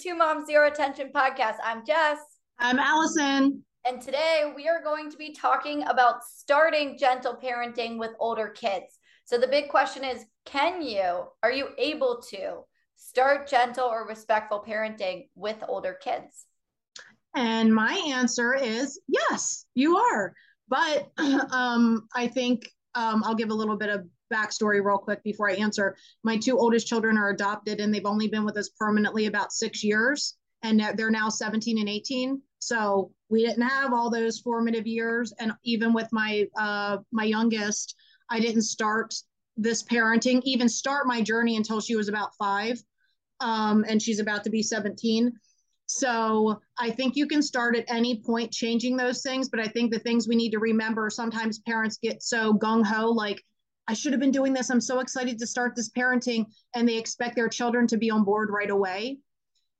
Two Moms Zero Attention podcast. I'm Jess. I'm Allison. And today we are going to be talking about starting gentle parenting with older kids. So the big question is can you, are you able to start gentle or respectful parenting with older kids? And my answer is yes, you are. But um, I think um, I'll give a little bit of backstory real quick before I answer. My two oldest children are adopted and they've only been with us permanently about six years. And they're now 17 and 18. So we didn't have all those formative years. And even with my uh, my youngest, I didn't start this parenting, even start my journey until she was about five. Um, and she's about to be 17. So I think you can start at any point changing those things. But I think the things we need to remember sometimes parents get so gung ho, like, I should have been doing this. I'm so excited to start this parenting. And they expect their children to be on board right away.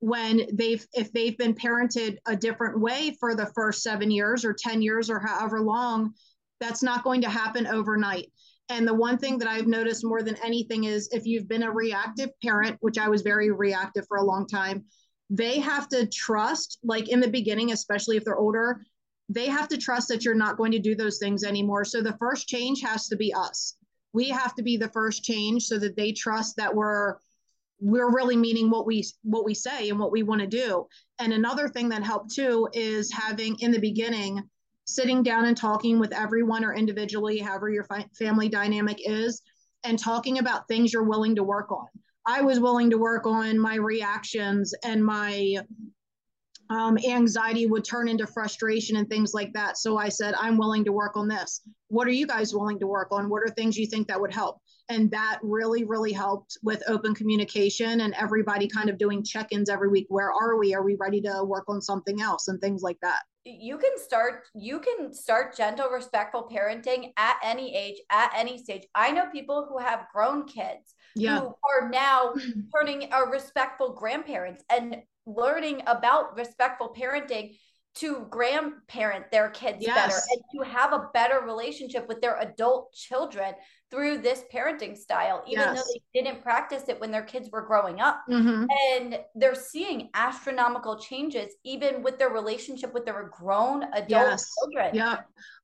When they've, if they've been parented a different way for the first seven years or 10 years or however long, that's not going to happen overnight. And the one thing that I've noticed more than anything is if you've been a reactive parent, which I was very reactive for a long time, they have to trust, like in the beginning, especially if they're older, they have to trust that you're not going to do those things anymore. So the first change has to be us we have to be the first change so that they trust that we're we're really meaning what we what we say and what we want to do. And another thing that helped too is having in the beginning sitting down and talking with everyone or individually however your fi- family dynamic is and talking about things you're willing to work on. I was willing to work on my reactions and my um, anxiety would turn into frustration and things like that. So I said, I'm willing to work on this. What are you guys willing to work on? What are things you think that would help? And that really, really helped with open communication and everybody kind of doing check ins every week. Where are we? Are we ready to work on something else and things like that? You can start, you can start gentle, respectful parenting at any age, at any stage. I know people who have grown kids yeah. who are now turning a respectful grandparents and learning about respectful parenting to grandparent their kids yes. better and to have a better relationship with their adult children through this parenting style, even yes. though they didn't practice it when their kids were growing up. Mm-hmm. And they're seeing astronomical changes, even with their relationship with their grown adult yes. children. Yeah.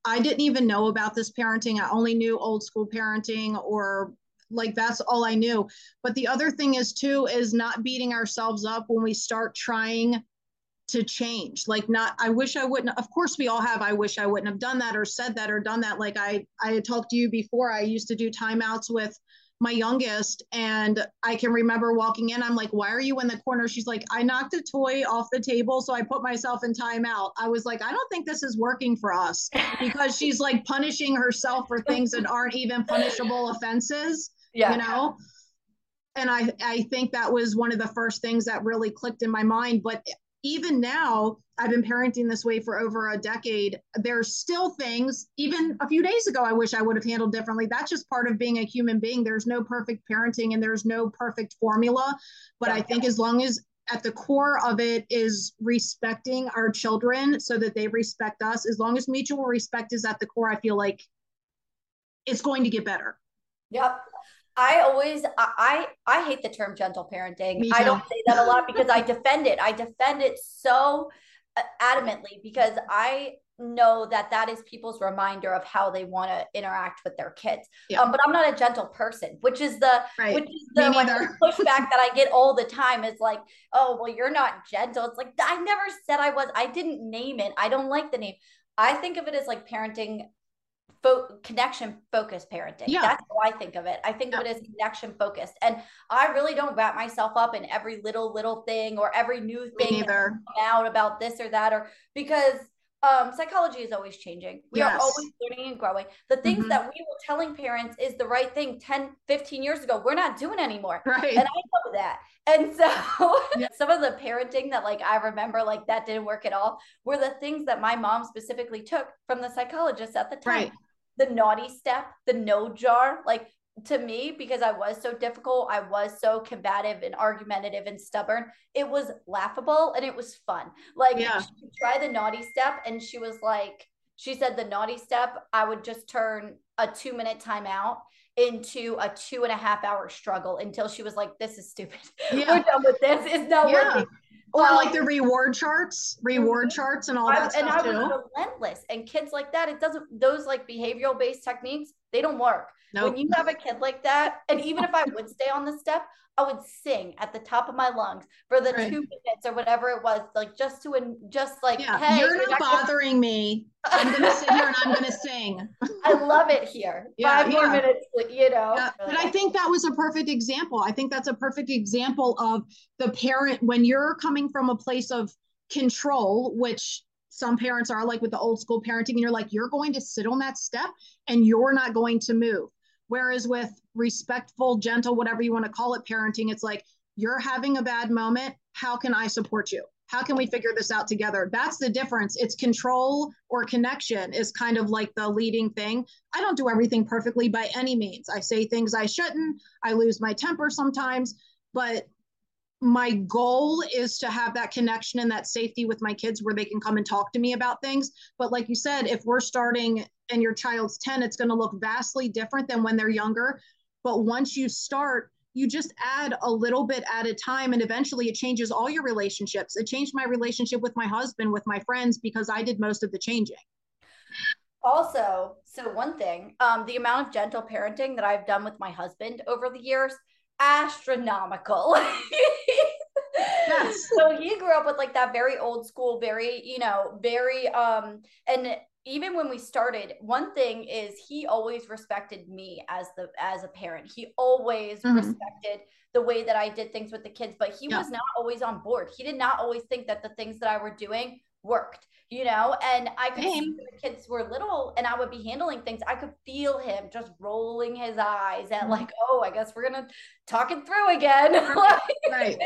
I didn't even know about this parenting. I only knew old school parenting or like that's all I knew. But the other thing is too is not beating ourselves up when we start trying to change. Like not I wish I wouldn't of course we all have I wish I wouldn't have done that or said that or done that. Like I I had talked to you before. I used to do timeouts with my youngest and I can remember walking in I'm like why are you in the corner she's like I knocked a toy off the table so I put myself in timeout I was like I don't think this is working for us because she's like punishing herself for things that aren't even punishable offenses yeah. you know and i i think that was one of the first things that really clicked in my mind but even now i've been parenting this way for over a decade. There's still things even a few days ago i wish i would have handled differently. That's just part of being a human being. There's no perfect parenting and there's no perfect formula. But i think as long as at the core of it is respecting our children so that they respect us as long as mutual respect is at the core i feel like it's going to get better. Yep I always I I hate the term gentle parenting. I don't say that a lot because I defend it. I defend it so uh, adamantly because I know that that is people's reminder of how they want to interact with their kids. Yeah. Um, but I'm not a gentle person, which is the right. which is the like, pushback that I get all the time is like, oh well, you're not gentle. It's like I never said I was. I didn't name it. I don't like the name. I think of it as like parenting fo- connection focused parenting. Yeah. That's how I think of it. I think yeah. of it as connection focused. And I really don't wrap myself up in every little, little thing or every new thing out about this or that, or because um, psychology is always changing. We yes. are always learning and growing. The things mm-hmm. that we were telling parents is the right thing 10, 15 years ago, we're not doing anymore. Right. And I know that. And so yeah. some of the parenting that like I remember like that didn't work at all were the things that my mom specifically took from the psychologist at the time. Right the naughty step, the no jar, like to me, because I was so difficult, I was so combative and argumentative and stubborn, it was laughable and it was fun. Like yeah. try the naughty step, and she was like, she said the naughty step, I would just turn a two minute timeout into a two and a half hour struggle until she was like, "This is stupid. Yeah. We're done with this. It's not yeah. working." Or um, like the reward charts, reward mm-hmm. charts, and all that I, stuff and I too. was relentless. And kids like that, it doesn't. Those like behavioral based techniques, they don't work. Nope. When you have a kid like that, and even if I would stay on the step, I would sing at the top of my lungs for the right. two minutes or whatever it was, like just to just like, yeah, hey, you're not bothering me. I'm gonna sit here and I'm gonna sing. I love it here. Yeah, Five yeah. more minutes, you know. Yeah. But I think that was a perfect example. I think that's a perfect example of the parent when you're coming from a place of control, which some parents are like with the old school parenting, and you're like, you're going to sit on that step and you're not going to move. Whereas with respectful, gentle, whatever you want to call it, parenting, it's like, you're having a bad moment. How can I support you? How can we figure this out together? That's the difference. It's control or connection is kind of like the leading thing. I don't do everything perfectly by any means. I say things I shouldn't. I lose my temper sometimes, but my goal is to have that connection and that safety with my kids where they can come and talk to me about things. But like you said, if we're starting and your child's 10, it's going to look vastly different than when they're younger. But once you start, you just add a little bit at a time and eventually it changes all your relationships. It changed my relationship with my husband, with my friends, because I did most of the changing. Also, so one thing, um, the amount of gentle parenting that I've done with my husband over the years, astronomical. yes. So he grew up with like that very old school, very, you know, very um and even when we started one thing is he always respected me as the as a parent he always mm-hmm. respected the way that i did things with the kids but he yeah. was not always on board he did not always think that the things that i were doing worked you know and i could Same. see the kids were little and i would be handling things i could feel him just rolling his eyes at mm-hmm. like oh i guess we're gonna talk it through again right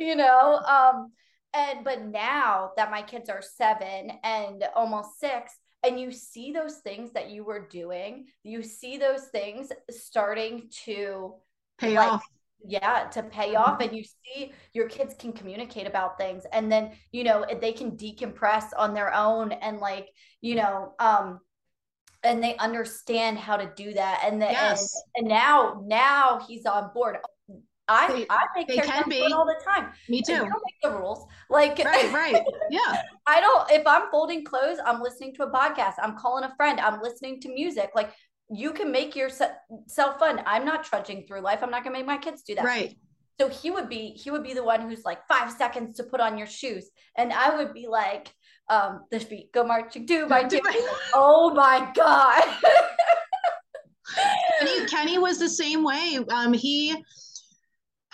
you know um and but now that my kids are seven and almost six and you see those things that you were doing you see those things starting to pay like, off yeah to pay mm-hmm. off and you see your kids can communicate about things and then you know they can decompress on their own and like you know um and they understand how to do that and then yes. and, and now now he's on board I they, I make they can be all the time. Me too. don't make the rules. Like right, right, yeah. I don't. If I'm folding clothes, I'm listening to a podcast. I'm calling a friend. I'm listening to music. Like you can make yourself fun. I'm not trudging through life. I'm not gonna make my kids do that. Right. So he would be he would be the one who's like five seconds to put on your shoes, and I would be like, um, the feet go marching two my two. oh my god. Kenny, Kenny was the same way. Um, he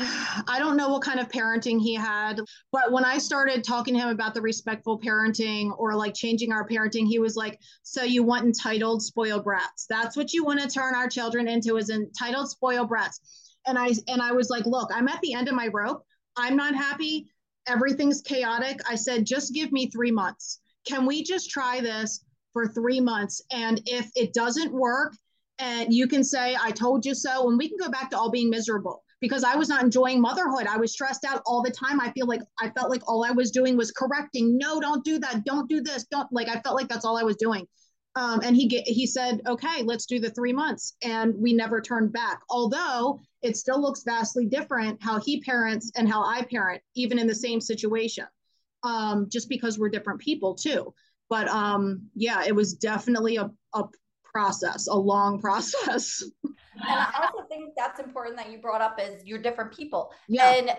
I don't know what kind of parenting he had, but when I started talking to him about the respectful parenting or like changing our parenting, he was like, "So you want entitled spoiled brats? That's what you want to turn our children into is entitled spoiled brats." And I and I was like, "Look, I'm at the end of my rope. I'm not happy. Everything's chaotic." I said, "Just give me 3 months. Can we just try this for 3 months and if it doesn't work, and you can say I told you so and we can go back to all being miserable." Because I was not enjoying motherhood. I was stressed out all the time. I feel like I felt like all I was doing was correcting. No, don't do that. Don't do this. Don't like. I felt like that's all I was doing. Um, and he get, he said, okay, let's do the three months, and we never turned back. Although it still looks vastly different how he parents and how I parent, even in the same situation, um, just because we're different people too. But um, yeah, it was definitely a, a process, a long process. and I also think that's important that you brought up is you're different people. Yeah. And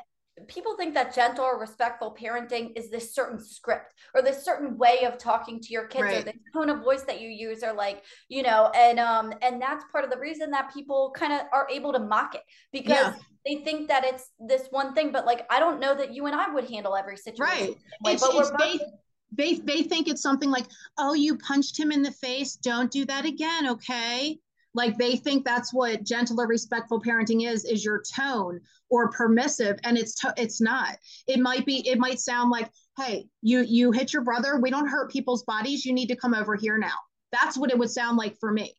people think that gentle or respectful parenting is this certain script or this certain way of talking to your kids right. or the tone of voice that you use or like you know and um and that's part of the reason that people kind of are able to mock it because yeah. they think that it's this one thing but like i don't know that you and i would handle every situation right it's, it's based, they they think it's something like oh you punched him in the face don't do that again okay? Like they think that's what gentle or respectful parenting is is your tone or permissive and it's to, it's not. It might be it might sound like hey you you hit your brother we don't hurt people's bodies you need to come over here now. That's what it would sound like for me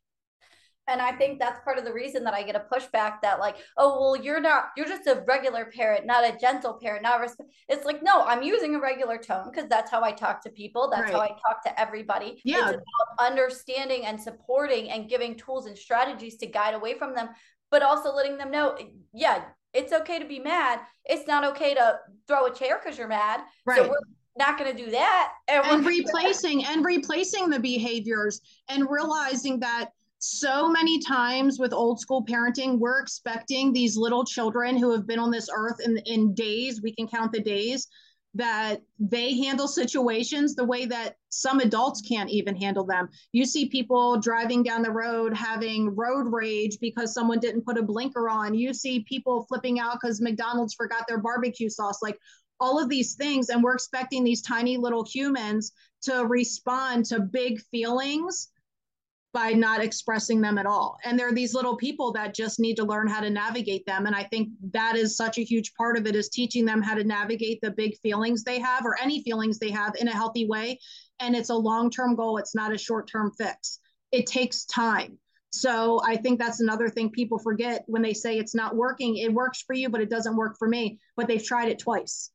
and I think that's part of the reason that I get a pushback that like, oh well, you're not, you're just a regular parent, not a gentle parent, not. Res-. It's like no, I'm using a regular tone because that's how I talk to people. That's right. how I talk to everybody. Yeah, understanding and supporting and giving tools and strategies to guide away from them, but also letting them know, yeah, it's okay to be mad. It's not okay to throw a chair because you're mad. Right. So we're not going to do that. And, and replacing and replacing the behaviors and realizing that so many times with old school parenting, we're expecting these little children who have been on this earth in, in days, we can count the days, that they handle situations the way that some adults can't even handle them. You see people driving down the road having road rage because someone didn't put a blinker on. You see people flipping out because McDonald's forgot their barbecue sauce. Like all of these things. And we're expecting these tiny little humans to respond to big feelings by not expressing them at all. And there are these little people that just need to learn how to navigate them. And I think that is such a huge part of it is teaching them how to navigate the big feelings they have or any feelings they have in a healthy way. And it's a long term goal, it's not a short term fix. It takes time. So I think that's another thing people forget when they say it's not working. It works for you, but it doesn't work for me. But they've tried it twice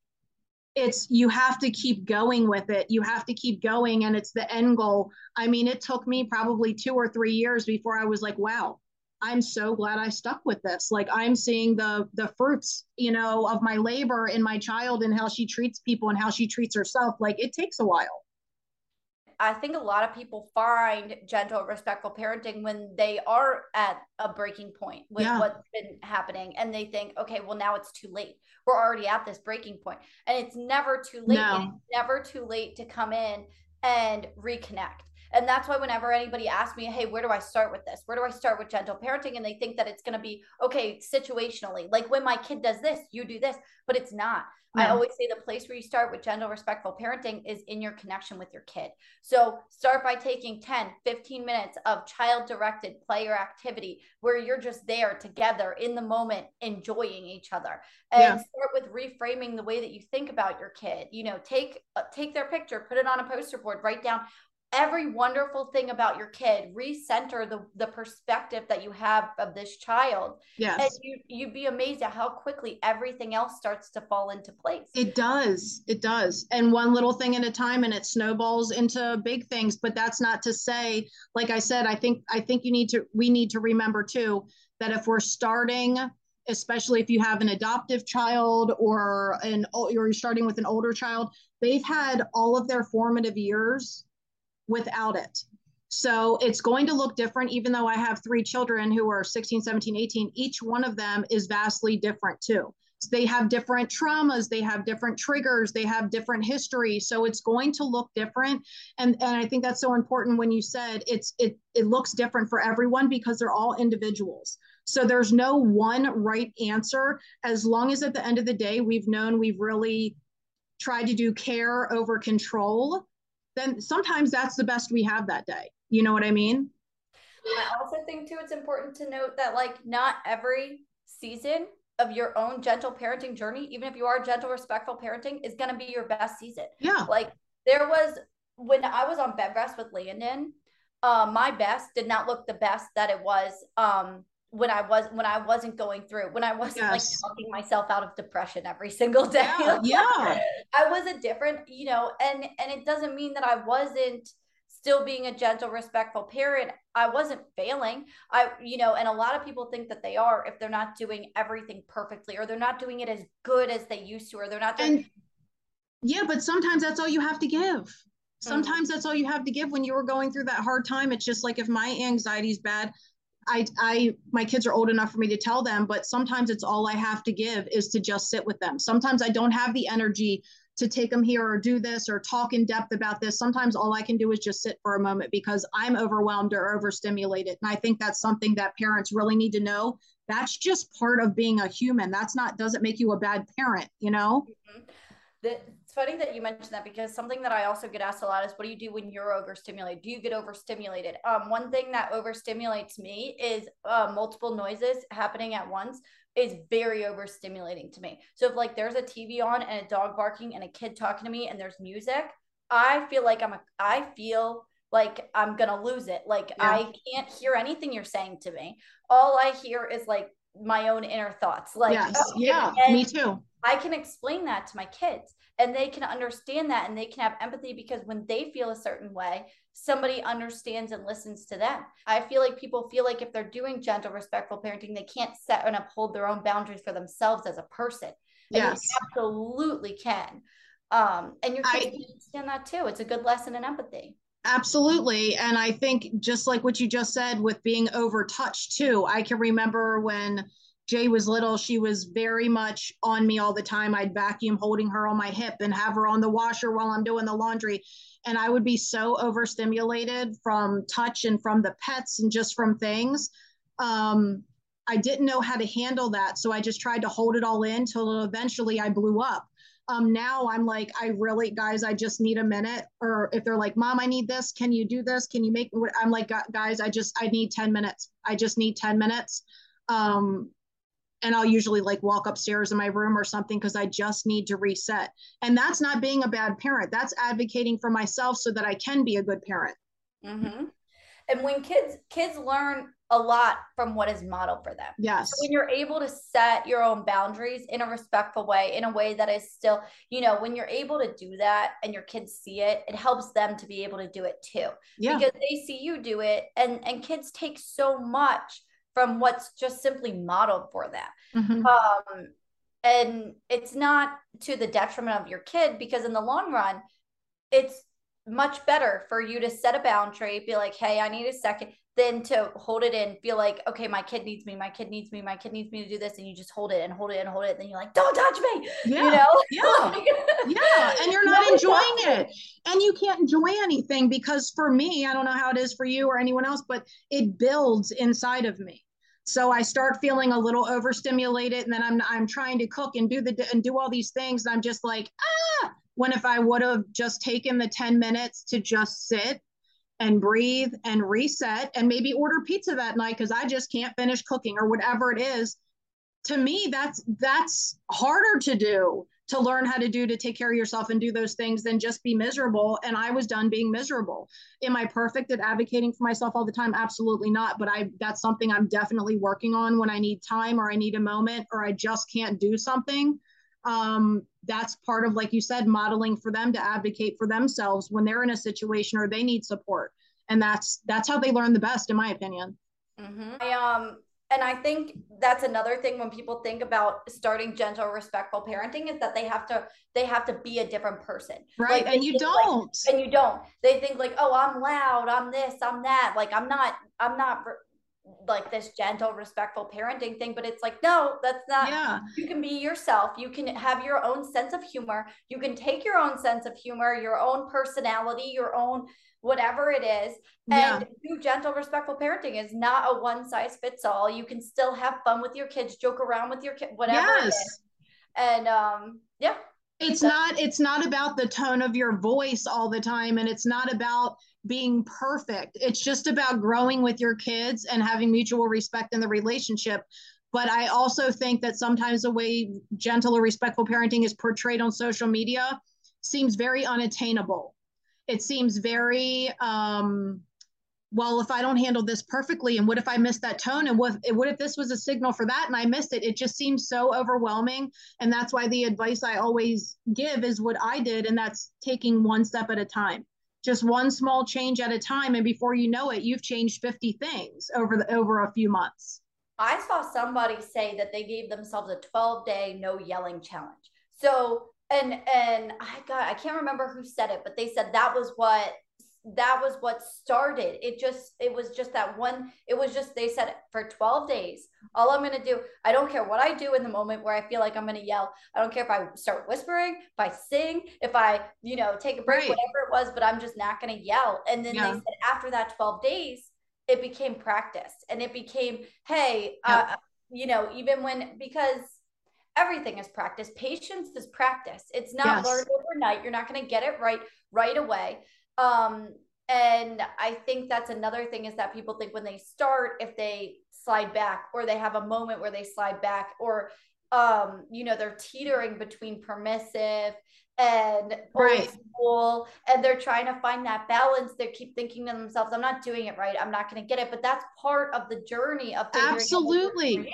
it's you have to keep going with it. You have to keep going and it's the end goal. I mean it took me probably two or three years before i was like wow i'm so glad i stuck with this. Like i'm seeing the the fruits you know of my labor in my child and how she treats people and how she treats herself. Like it takes a while I think a lot of people find gentle, respectful parenting when they are at a breaking point with yeah. what's been happening. And they think, okay, well, now it's too late. We're already at this breaking point. And it's never too late. No. It's never too late to come in and reconnect. And that's why whenever anybody asks me, hey, where do I start with this? Where do I start with gentle parenting? And they think that it's going to be, okay, situationally, like when my kid does this, you do this, but it's not. I always say the place where you start with gentle, respectful parenting is in your connection with your kid. So start by taking 10, 15 minutes of child directed play or activity where you're just there together in the moment, enjoying each other. And yeah. start with reframing the way that you think about your kid. You know, take uh, take their picture, put it on a poster board, write down every wonderful thing about your kid recenter the the perspective that you have of this child. Yes. and you you'd be amazed at how quickly everything else starts to fall into place. It does. It does. And one little thing at a time and it snowballs into big things. But that's not to say like i said i think i think you need to we need to remember too that if we're starting especially if you have an adoptive child or an or you're starting with an older child they've had all of their formative years without it. So it's going to look different, even though I have three children who are 16, 17, 18. Each one of them is vastly different too. So they have different traumas, they have different triggers, they have different history. So it's going to look different. And, and I think that's so important when you said it's it it looks different for everyone because they're all individuals. So there's no one right answer as long as at the end of the day we've known we've really tried to do care over control then sometimes that's the best we have that day. You know what I mean? I also think too it's important to note that like not every season of your own gentle parenting journey, even if you are gentle, respectful parenting, is gonna be your best season. Yeah. Like there was when I was on bed rest with Landon, uh, my best did not look the best that it was um when I was when I wasn't going through when I wasn't yes. like talking myself out of depression every single day. Yeah, yeah. I was a different, you know, and and it doesn't mean that I wasn't still being a gentle, respectful parent. I wasn't failing. I, you know, and a lot of people think that they are if they're not doing everything perfectly or they're not doing it as good as they used to or they're not doing and, yeah, but sometimes that's all you have to give. Mm-hmm. Sometimes mm-hmm. that's all you have to give when you were going through that hard time. It's just like if my anxiety is bad, I, I, my kids are old enough for me to tell them, but sometimes it's all I have to give is to just sit with them. Sometimes I don't have the energy to take them here or do this or talk in depth about this. Sometimes all I can do is just sit for a moment because I'm overwhelmed or overstimulated. And I think that's something that parents really need to know. That's just part of being a human. That's not, doesn't make you a bad parent, you know? Mm-hmm. Funny that you mentioned that because something that I also get asked a lot is what do you do when you're overstimulated? Do you get overstimulated? Um, one thing that overstimulates me is uh, multiple noises happening at once is very overstimulating to me. So if like there's a TV on and a dog barking and a kid talking to me and there's music, I feel like I'm a I feel like I'm gonna lose it. Like yeah. I can't hear anything you're saying to me. All I hear is like my own inner thoughts. Like yes. oh, yeah, me too. I can explain that to my kids and they can understand that and they can have empathy because when they feel a certain way, somebody understands and listens to them. I feel like people feel like if they're doing gentle, respectful parenting, they can't set and uphold their own boundaries for themselves as a person. And yes. absolutely can. Um, and your kids I, understand that too. It's a good lesson in empathy. Absolutely. And I think just like what you just said with being overtouched too, I can remember when Jay was little, she was very much on me all the time. I'd vacuum holding her on my hip and have her on the washer while I'm doing the laundry. And I would be so overstimulated from touch and from the pets and just from things. Um, I didn't know how to handle that. So I just tried to hold it all in till eventually I blew up. Um, now I'm like, I really, guys, I just need a minute. Or if they're like, Mom, I need this. Can you do this? Can you make? I'm like, guys, I just, I need 10 minutes. I just need 10 minutes. Um, and I'll usually like walk upstairs in my room or something because I just need to reset. And that's not being a bad parent. That's advocating for myself so that I can be a good parent. Mm-hmm. And when kids kids learn a lot from what is modeled for them. Yes. So when you're able to set your own boundaries in a respectful way, in a way that is still, you know, when you're able to do that and your kids see it, it helps them to be able to do it too. Yeah. Because they see you do it and and kids take so much from what's just simply modeled for them. Mm-hmm. Um, and it's not to the detriment of your kid because in the long run, it's much better for you to set a boundary, be like, hey, I need a second, than to hold it in, feel like, okay, my kid needs me, my kid needs me, my kid needs me to do this. And you just hold it and hold it and hold it. And then you're like, don't touch me. Yeah. You know? Yeah. yeah. And you're not enjoying it. And you can't enjoy anything because for me, I don't know how it is for you or anyone else, but it builds inside of me. So I start feeling a little overstimulated, and then I'm I'm trying to cook and do the and do all these things, and I'm just like ah. When if I would have just taken the ten minutes to just sit and breathe and reset, and maybe order pizza that night because I just can't finish cooking or whatever it is, to me that's that's harder to do to learn how to do to take care of yourself and do those things than just be miserable. And i was done being miserable. Am i perfect at advocating for myself all the time? Absolutely not. But i that's something i'm definitely working on when i need time or i need a moment or i just can't do something. Um, that's part of like you said modeling for them to advocate for themselves when they're in a situation or they need support. And that's that's how they learn the best in my opinion. Mm-hmm. i um and I think that's another thing when people think about starting gentle, respectful parenting is that they have to they have to be a different person, right? Like and you don't, like, and you don't. They think like, oh, I'm loud, I'm this, I'm that. Like I'm not, I'm not like this gentle, respectful parenting thing. But it's like, no, that's not. Yeah. You can be yourself. You can have your own sense of humor. You can take your own sense of humor, your own personality, your own whatever it is. And yeah. do gentle, respectful parenting is not a one size fits all. You can still have fun with your kids, joke around with your kid, whatever yes. And um, yeah. It's not it's not about the tone of your voice all the time and it's not about being perfect. It's just about growing with your kids and having mutual respect in the relationship. But I also think that sometimes the way gentle or respectful parenting is portrayed on social media seems very unattainable it seems very um, well if i don't handle this perfectly and what if i miss that tone? And what, what if this was a signal for that and i missed it? It just seems so overwhelming. And that's why the advice i always give is what i did and that's taking one step at a time. Just one small change at a time. And before you know it you've changed 50 things over the over a few months. I saw somebody say that they gave themselves a 12 day no yelling challenge. So and and I got I can't remember who said it, but they said that was what that was what started. It just it was just that one. It was just they said for 12 days. All I'm gonna do, I don't care what I do in the moment where I feel like I'm gonna yell. I don't care if I start whispering, if I sing, if I you know take a break, right. whatever it was. But I'm just not gonna yell. And then yeah. they said after that 12 days, it became practice, and it became hey, uh, you know, even when because everything is practice. Patience is practice. It's not yes. learned overnight. You're not going to get it right right away. Um, and I think that's another thing is that people think when they start, if they slide back or they have a moment where they slide back or um you know they're teetering between permissive and right. school and they're trying to find that balance they keep thinking to themselves i'm not doing it right i'm not going to get it but that's part of the journey of absolutely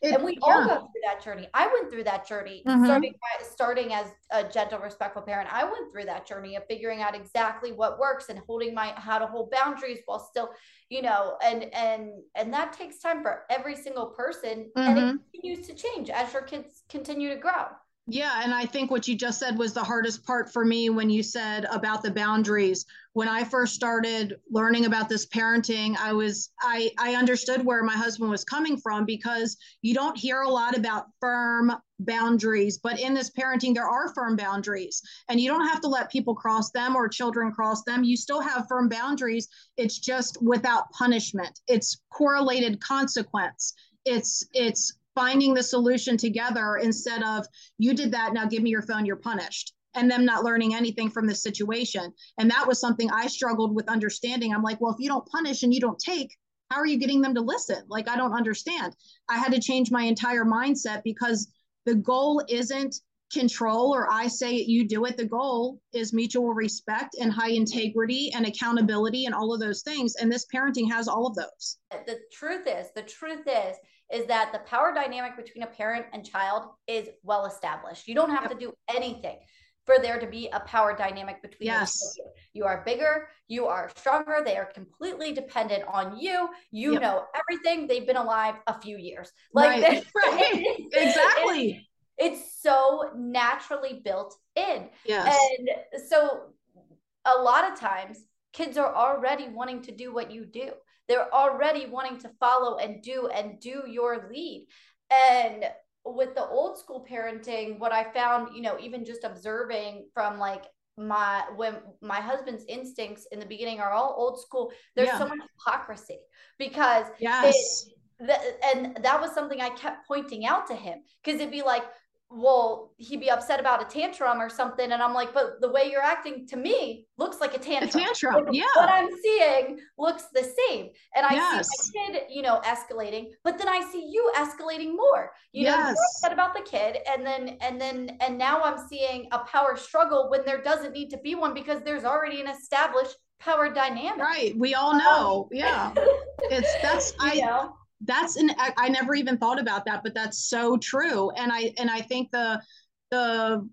it, and we yeah. all go through that journey. I went through that journey, mm-hmm. starting starting as a gentle, respectful parent. I went through that journey of figuring out exactly what works and holding my how to hold boundaries while still, you know, and and and that takes time for every single person, mm-hmm. and it mm-hmm. continues to change as your kids continue to grow. Yeah, and I think what you just said was the hardest part for me when you said about the boundaries. When I first started learning about this parenting, I was I I understood where my husband was coming from because you don't hear a lot about firm boundaries, but in this parenting there are firm boundaries and you don't have to let people cross them or children cross them. You still have firm boundaries. It's just without punishment. It's correlated consequence. It's it's finding the solution together instead of you did that now give me your phone you're punished and them not learning anything from the situation. And that was something i struggled with understanding. I'm like well if you don't punish and you don't take how are you getting them to listen? Like i don't understand. I had to change my entire mindset because the goal isn't control or i say it you do it. The goal is mutual respect and high integrity and accountability and all of those things. And this parenting has all of those. The truth is the truth is is that the power dynamic between a parent and child is well established. You don't have yep. to do anything for there to be a power dynamic between yes. you. You are bigger, you are stronger, they are completely dependent on you. You yep. know everything. They've been alive a few years. Like right. right. exactly. It's, it's so naturally built in. Yes. And so a lot of times kids are already wanting to do what you do they're already wanting to follow and do and do your lead. And with the old school parenting what i found you know even just observing from like my when my husband's instincts in the beginning are all old school there's yeah. so much hypocrisy because yes. it, and that was something i kept pointing out to him. Because it'd be like well, he'd be upset about a tantrum or something. And I'm like, but the way you're acting to me looks like a tantrum. A tantrum, yeah. What I'm seeing looks the same. And I yes. see my kid, you know, escalating, but then I see you escalating more. You yes. know, you're upset about the kid. And then, and then, and now I'm seeing a power struggle when there doesn't need to be one because there's already an established power dynamic. Right. We all know. Um, yeah. It's that's, I, know? That's an i never even thought about that but that's so true. And i and i think the the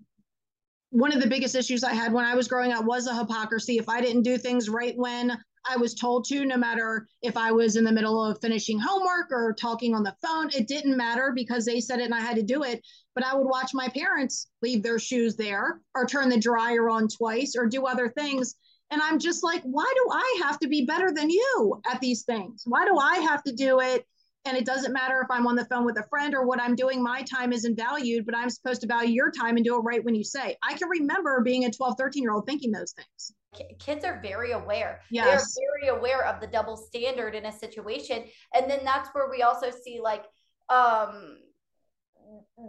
one of the biggest issues i had when i was growing up was a hypocrisy. If i didn't do things right when i was told to no matter if i was in the middle of finishing homework or talking on the phone it didn't matter because they said it and i had to do it. But i would watch my parents leave their shoes there or turn the dryer on twice or do other things. And i'm just like why do i have to be better than you at these things? Why do i have to do it and it doesn't matter if I'm on the phone with a friend or what I'm doing, my time isn't valued, but I'm supposed to value your time and do it right when you say. I can remember being a 12, 13 year old thinking those things. Kids are very aware. Yes. They're very aware of the double standard in a situation. And then that's where we also see like um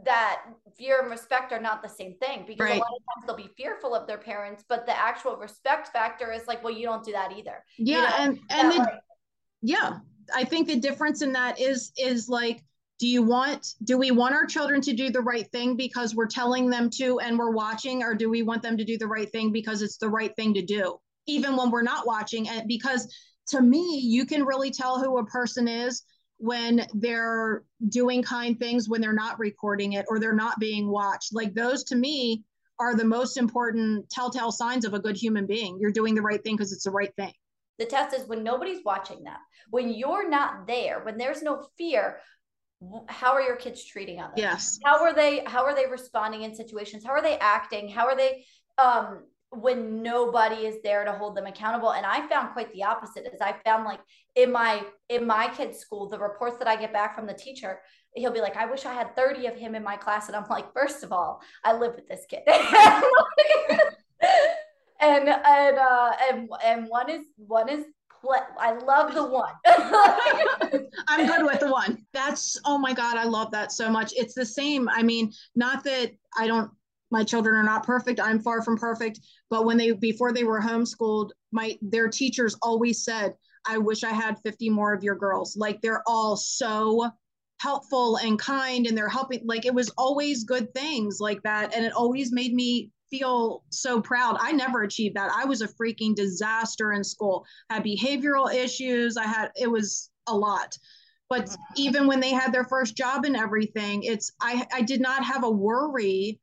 that fear and respect are not the same thing because right. a lot of times they'll be fearful of their parents, but the actual respect factor is like, well, you don't do that either. Yeah, you know? and and then, like, yeah, I think the difference in that is is like do you want do we want our children to do the right thing because we're telling them to and we're watching or do we want them to do the right thing because it's the right thing to do? Even when we're not watching and because to me you can really tell who a person is when they're doing kind things when they're not recording it or they're not being watched. Like those to me are the most important telltale signs of a good human being. You're doing the right thing because it's the right thing the test is when nobody's watching them, when you're not there, when there's no fear, how are your kids treating others? Yes. How are they how are they responding in situations? How are they acting? How are they um when nobody is there to hold them accountable and i found quite the opposite is i found like in my in my kids school the reports that i get back from the teacher he'll be like i wish i had 30 of him in my class and i'm like first of all i live with this kid and and uh and and one is one is I love the one. I'm good with the one. That's oh my god, I love that so much. It's the same. I mean, not that I don't my children are not perfect. I'm far from perfect, but when they before they were homeschooled, my their teachers always said, "I wish I had 50 more of your girls." Like they're all so helpful and kind and they're helping like it was always good things like that and it always made me feel so proud. I never achieved that. I was a freaking disaster in school. I had behavioral issues. I had it was a lot. But mm-hmm. even when they had their first job and everything it's i i did not have a worry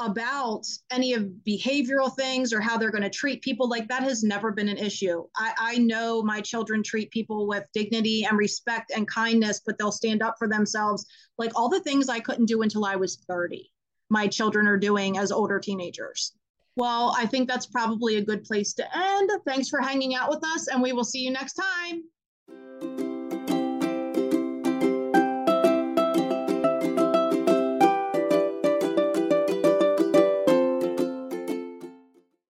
about any of behavioral things or how they're going to treat people. Like that has never been an issue. I, I know my children treat people with dignity and respect and kindness but they'll stand up for themselves. Like all the things i couldn't do until i was 30 my children are doing as older teenagers. Well i think that's probably a good place to end. Thanks for hanging out with us and we will see you next time